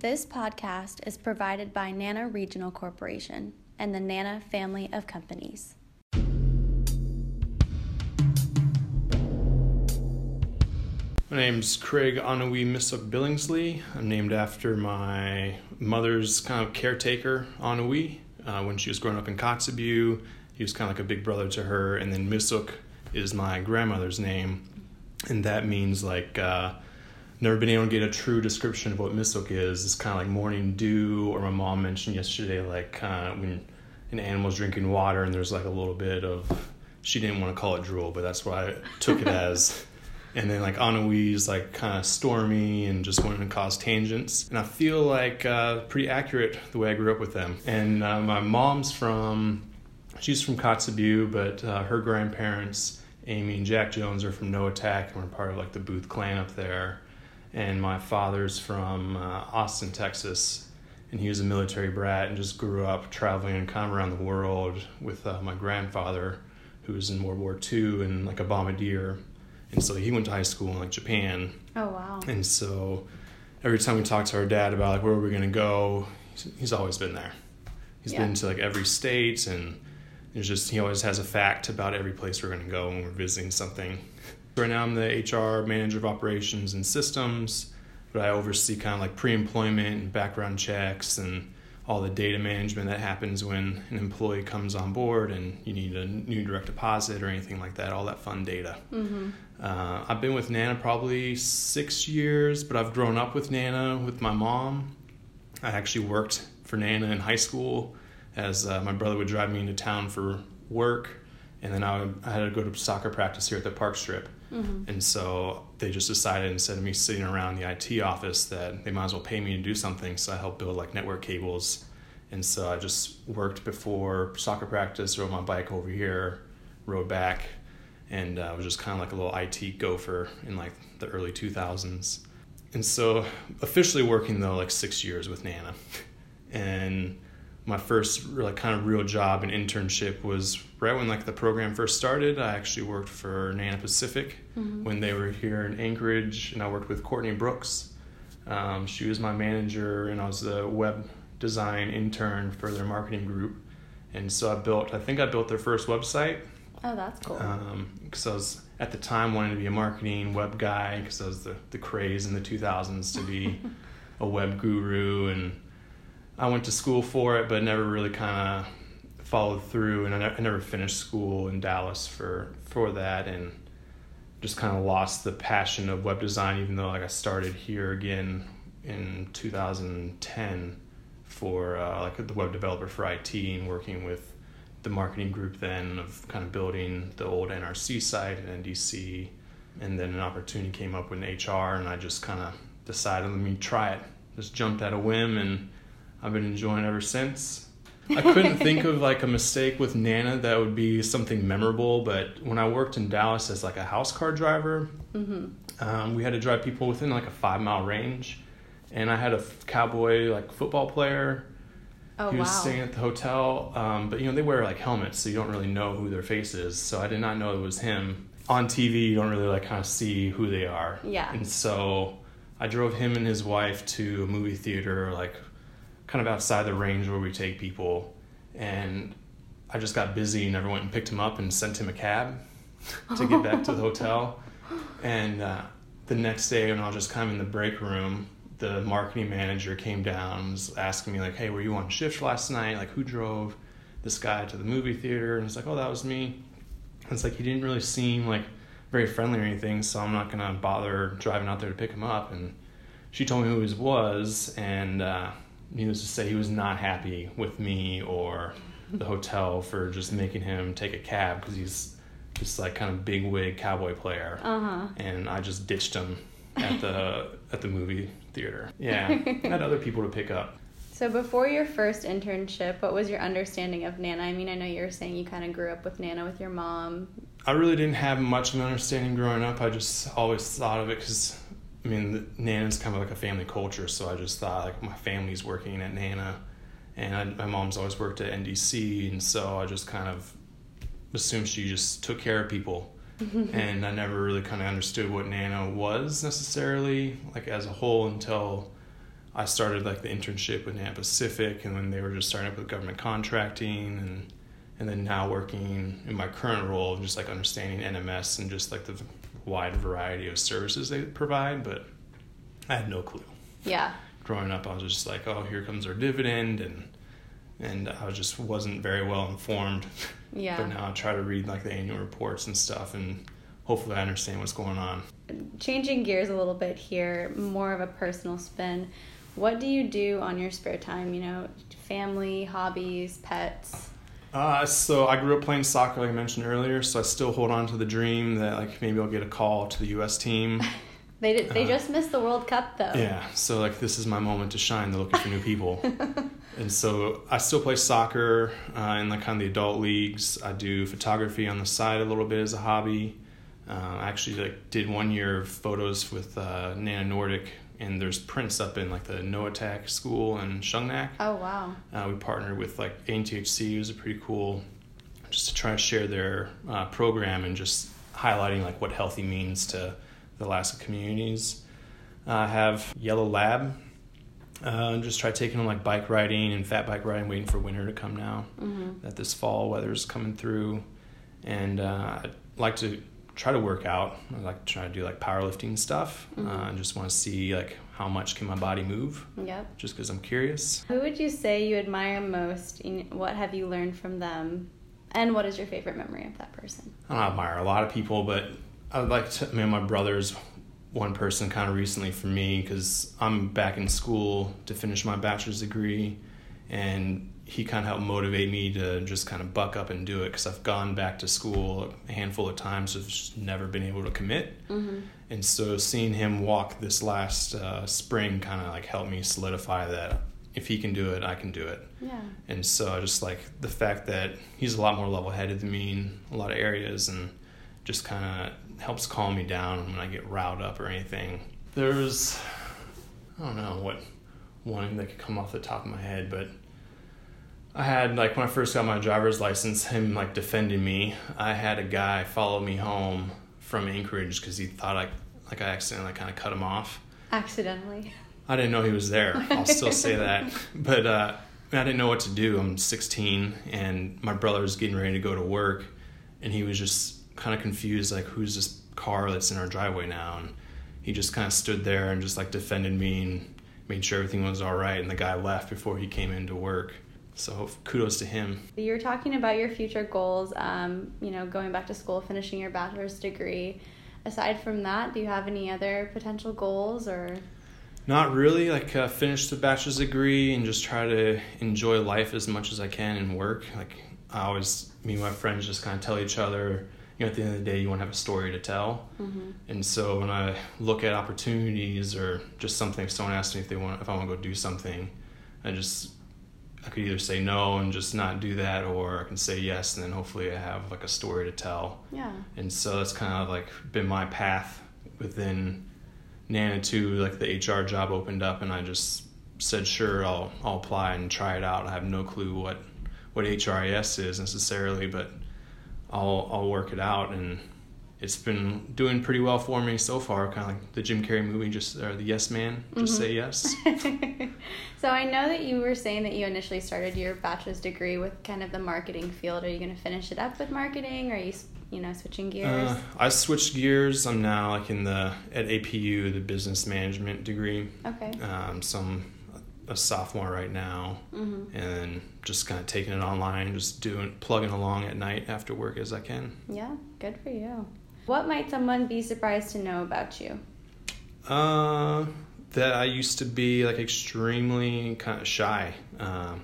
This podcast is provided by Nana Regional Corporation and the Nana family of companies. My name's Craig Anuġi Misuk Billingsley. I'm named after my mother's kind of caretaker, Anuġi. Uh, when she was growing up in Kotzebue, he was kind of like a big brother to her. And then Misuk is my grandmother's name, and that means like uh, never been able to get a true description of what Misuk is. It's kind of like morning dew, or my mom mentioned yesterday, like uh, when an animal's drinking water and there's like a little bit of. She didn't want to call it drool, but that's what I took it as and then like Anuġi's like kind of stormy and just wanting to cause tangents. And I feel like uh, pretty accurate the way I grew up with them. And uh, my mom's from, she's from Kotzebue, but uh, her grandparents, Amy and Jack Jones, are from Noatak and were part of like the Booth clan up there. And my father's from uh, Austin, Texas. And he was a military brat and just grew up traveling kind of around the world with uh, my grandfather, who was in World War II and like a bombardier and so he went to high school in like Japan. Oh wow! And so every time we talk to our dad about like where we're gonna go, he's, always been there. He's yeah. been to like every state, and there's just he always has a fact about every place we're gonna go when we're visiting something. Right now, I'm the HR manager of operations and systems, but I oversee kind of like pre-employment and background checks and all the data management that happens when an employee comes on board and you need a new direct deposit or anything like that, all that fun data. Mm-hmm. Uh, I've been with Nana probably six years, but I've grown up with Nana with my mom. I actually worked for Nana in high school as uh, my brother would drive me into town for work, and then I, would, I had to go to soccer practice here at the park strip. Mm-hmm. And so they just decided instead of me sitting around the IT office that they might as well pay me to do something. So I helped build like network cables. And so I just worked before soccer practice, rode my bike over here, rode back, and uh, was just kind of like a little IT gopher in like the early 2000s. And so officially working though like six years with Nana. And my first like kind of real job and internship was right when like the program first started. I actually worked for Nana Pacific mm-hmm. when they were here in Anchorage, and I worked with Courtney Brooks. Um, she was my manager, and I was the web design intern for their marketing group. And so I built, I think I built their first website. Oh, that's cool. Because um, I was at the time wanting to be a marketing web guy because that was the, the craze in the 2000s to be a web guru and I went to school for it, but never really kind of followed through, and I, ne- I never finished school in Dallas for for that, and just kind of lost the passion of web design. Even though like I started here again in 2010 for uh, like the web developer for IT and working with the marketing group then of kind of building the old NRC site and NDC, and then an opportunity came up with HR, and I just kind of decided let me try it. Just jumped at a whim and I've been enjoying ever since. I couldn't think of like a mistake with Nana that would be something memorable, but when I worked in Dallas as like a house car driver, mm-hmm. um, we had to drive people within like a five mile range, and I had a cowboy like football player. Oh, he was wow. staying at the hotel, um, but you know they wear like helmets, so you don't really know who their face is. So I did not know it was him. On TV, you don't really like kind of see who they are. Yeah. And so I drove him and his wife to a movie theater like kind of outside the range where we take people. And I just got busy and never went and picked him up and sent him a cab to get back to the hotel. And uh, the next day, when I was just kind of in the break room, the marketing manager came down and was asking me like, "Hey, were you on shift last night? Like, who drove this guy to the movie theater?" And it's like, "Oh, that was me." And it's like he didn't really seem like very friendly or anything, so I'm not gonna bother driving out there to pick him up. And she told me who he was, and uh, needless to say, he was not happy with me or the hotel for just making him take a cab because he's just like kind of big wig cowboy player. Uh-huh. And I just ditched him at the at the movie theater. Yeah, I had other people to pick up. So before your first internship, what was your understanding of Nana? I mean, I know you were saying you kind of grew up with Nana with your mom. I really didn't have much of an understanding growing up. I just always thought of it because I mean, Nana's kind of like a family culture, so I just thought like my family's working at Nana, and I, my mom's always worked at NDC, and so I just kind of assumed she just took care of people, and I never really kind of understood what Nana was necessarily like as a whole until I started like the internship with Nana Pacific, and then they were just starting up with government contracting, and and then now working in my current role, just like understanding NMS and just like the wide variety of services they provide. But I had no clue. Yeah. Growing up, I was just like, oh, here comes our dividend, and and I just wasn't very well informed. Yeah. But now I try to read like the annual reports and stuff, and hopefully I understand what's going on. Changing gears a little bit here, more of a personal spin. What do you do on your spare time? You know, family, hobbies, pets. Uh, so I grew up playing soccer, like I mentioned earlier. So I still hold on to the dream that like maybe I'll get a call to the U.S. team. they did, they Uh, just missed the World Cup though. Yeah, so like this is my moment to shine. They're looking for new people, and so I still play soccer uh, in like kind of the adult leagues. I do photography on the side a little bit as a hobby. Uh, I actually like did one year of photos with uh, Nana Nordic, and there's prints up in like the Noatak school in Shungnak. Oh wow. Uh, we partnered with like ANTHC, was a pretty cool, just to try to share their uh, program and just highlighting like what healthy means to the Alaska communities. Uh, I have Yellow Lab. Uh, and just try taking them like bike riding and fat bike riding, waiting for winter to come now. Mm-hmm. That this fall weather's coming through, and uh, I'd like to try to work out. I like to try to do like powerlifting stuff. Mhm. Uh, and just want to see like how much can my body move, Yep. just because I'm curious. Who would you say you admire most? In, what have you learned from them? And what is your favorite memory of that person? I don't admire a lot of people, but I'd like to. I mean, my brother's one person kind of recently for me because I'm back in school to finish my bachelor's degree, and he kind of helped motivate me to just kind of buck up and do it because I've gone back to school a handful of times, have just never been able to commit. Mm-hmm. And so seeing him walk this last uh, spring kind of like helped me solidify that if he can do it, I can do it. Yeah. And so I just like the fact that he's a lot more level headed than me in a lot of areas and just kind of helps calm me down when I get riled up or anything. There's, I don't know what one that could come off the top of my head, but I had like when I first got my driver's license, him like defending me. I had a guy follow me home from Anchorage because he thought I like I accidentally kind of cut him off. Accidentally. I didn't know he was there. I'll still say that. But uh, I didn't know what to do. I'm 16, and my brother was getting ready to go to work, and he was just kind of confused, like, who's this car that's in our driveway now? And he just kind of stood there and just like defended me and made sure everything was all right. And the guy left before he came into work. So kudos to him. You were talking about your future goals, um, you know, going back to school, finishing your bachelor's degree. Aside from that, do you have any other potential goals or? Not really. Like uh, finish the bachelor's degree and just try to enjoy life as much as I can and work. Like I always, me and my friends just kind of tell each other. You know, at the end of the day, you want to have a story to tell. Mm-hmm. And so when I look at opportunities or just something, if someone asks me if they want, if I want to go do something, I just I could either say no and just not do that, or I can say yes, and then hopefully I have like a story to tell. Yeah. And so that's kind of like been my path within Nana too. Like the HR job opened up, and I just said, "Sure, I'll I'll apply and try it out." I have no clue what what HRIS is necessarily, but I'll I'll work it out, and it's been doing pretty well for me so far. Kind of like the Jim Carrey movie, just or the Yes Man, just Mhm. say yes. so I know that you were saying that you initially started your bachelor's degree with kind of the marketing field. Are you going to finish it up with marketing? Or are you, you know, switching gears? Uh, I switched gears. I'm now like in the at APU, the business management degree. okay. Um, so I'm a sophomore right now. Mm-hmm. and just kind of taking it online, just doing plugging along at night after work as I can. Yeah, good for you. What might someone be surprised to know about you? Uh, that I used to be like extremely kind of shy. Um,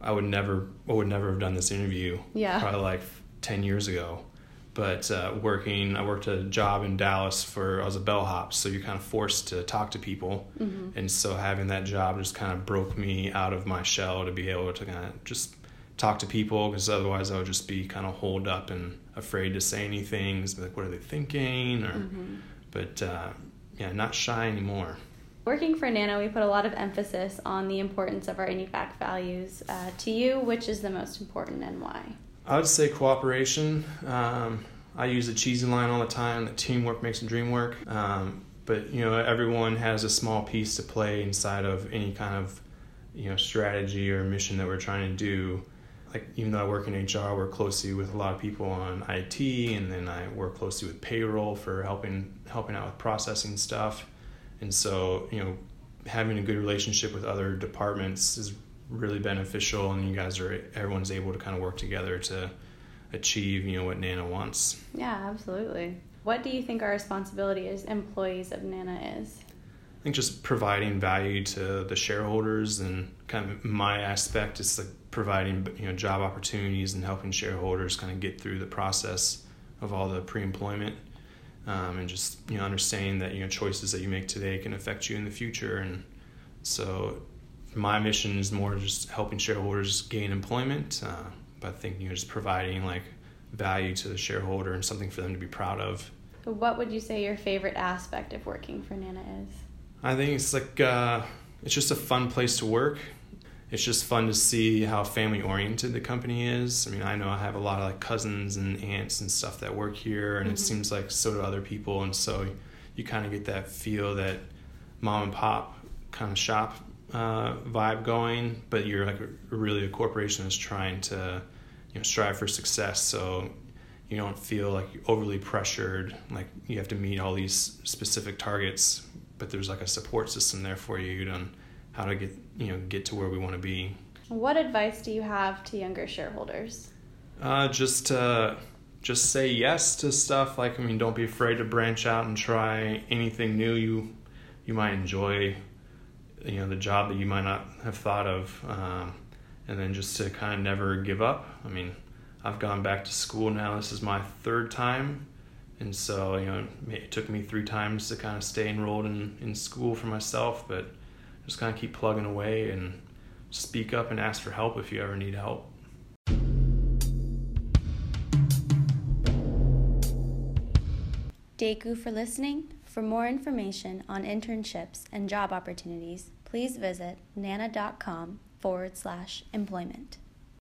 I would never, I would never have done this interview. Yeah. Probably like ten years ago, but uh, working, I worked a job in Dallas for I was a bellhop, so you're kind of forced to talk to people, Mm-hmm. and so having that job just kind of broke me out of my shell to be able to kind of just talk to people because otherwise I would just be kind of holed up and afraid to say anything. Like, what are they thinking? Or, Mm-hmm. but uh, yeah, not shy anymore. Working for Nana, we put a lot of emphasis on the importance of our Iñupiaq values. Uh, to you, which is the most important and why? I would say cooperation. Um, I use the cheesy line all the time that teamwork makes the dream work. Um, but you know everyone has a small piece to play inside of any kind of you know strategy or mission that we're trying to do like even though I work in HR, I work closely with a lot of people on IT, and then I work closely with payroll for helping helping out with processing stuff. And so, you know, having a good relationship with other departments is really beneficial, and you guys are everyone's able to kind of work together to achieve, you know, what Nana wants. Yeah, absolutely. What do you think our responsibility as employees of Nana is? I think just providing value to the shareholders and kind of my aspect is like providing you know job opportunities and helping shareholders kind of get through the process of all the pre-employment um, and just you know understanding that you know choices that you make today can affect you in the future and so my mission is more just helping shareholders gain employment uh, but I think you know just providing like value to the shareholder and something for them to be proud of. What would you say your favorite aspect of working for Nana is? I think it's like uh, it's just a fun place to work. It's just fun to see how family oriented the company is. I mean, I know I have a lot of like cousins and aunts and stuff that work here, and mm-hmm. it seems like so do other people, and so you kind of get that feel that mom and pop kind of shop uh, vibe going, but you're like a, really a corporation that's trying to you know strive for success. So you don't feel like overly pressured, like you have to meet all these specific targets but there's like a support system there for you on how to get you know get to where we want to be. What advice do you have to younger shareholders? Uh, just uh, just say yes to stuff. Like I mean, don't be afraid to branch out and try anything new you you might enjoy. You know, the job that you might not have thought of, um, and then just to kind of never give up. I mean, I've gone back to school now. This is my third time and so you know it took me three times to kind of stay enrolled in, in school for myself but just kind of keep plugging away and speak up and ask for help if you ever need help you for listening. For more information on internships and job opportunities, please visit nana.com forward slash employment.